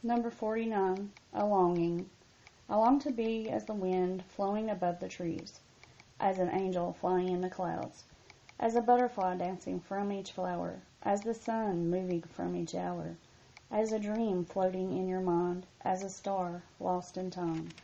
Number 49. A longing. I long to be as the wind flowing above the trees, as an angel flying in the clouds, as a butterfly dancing from each flower, as the sun moving from each hour, as a dream floating in your mind, as a star lost in time.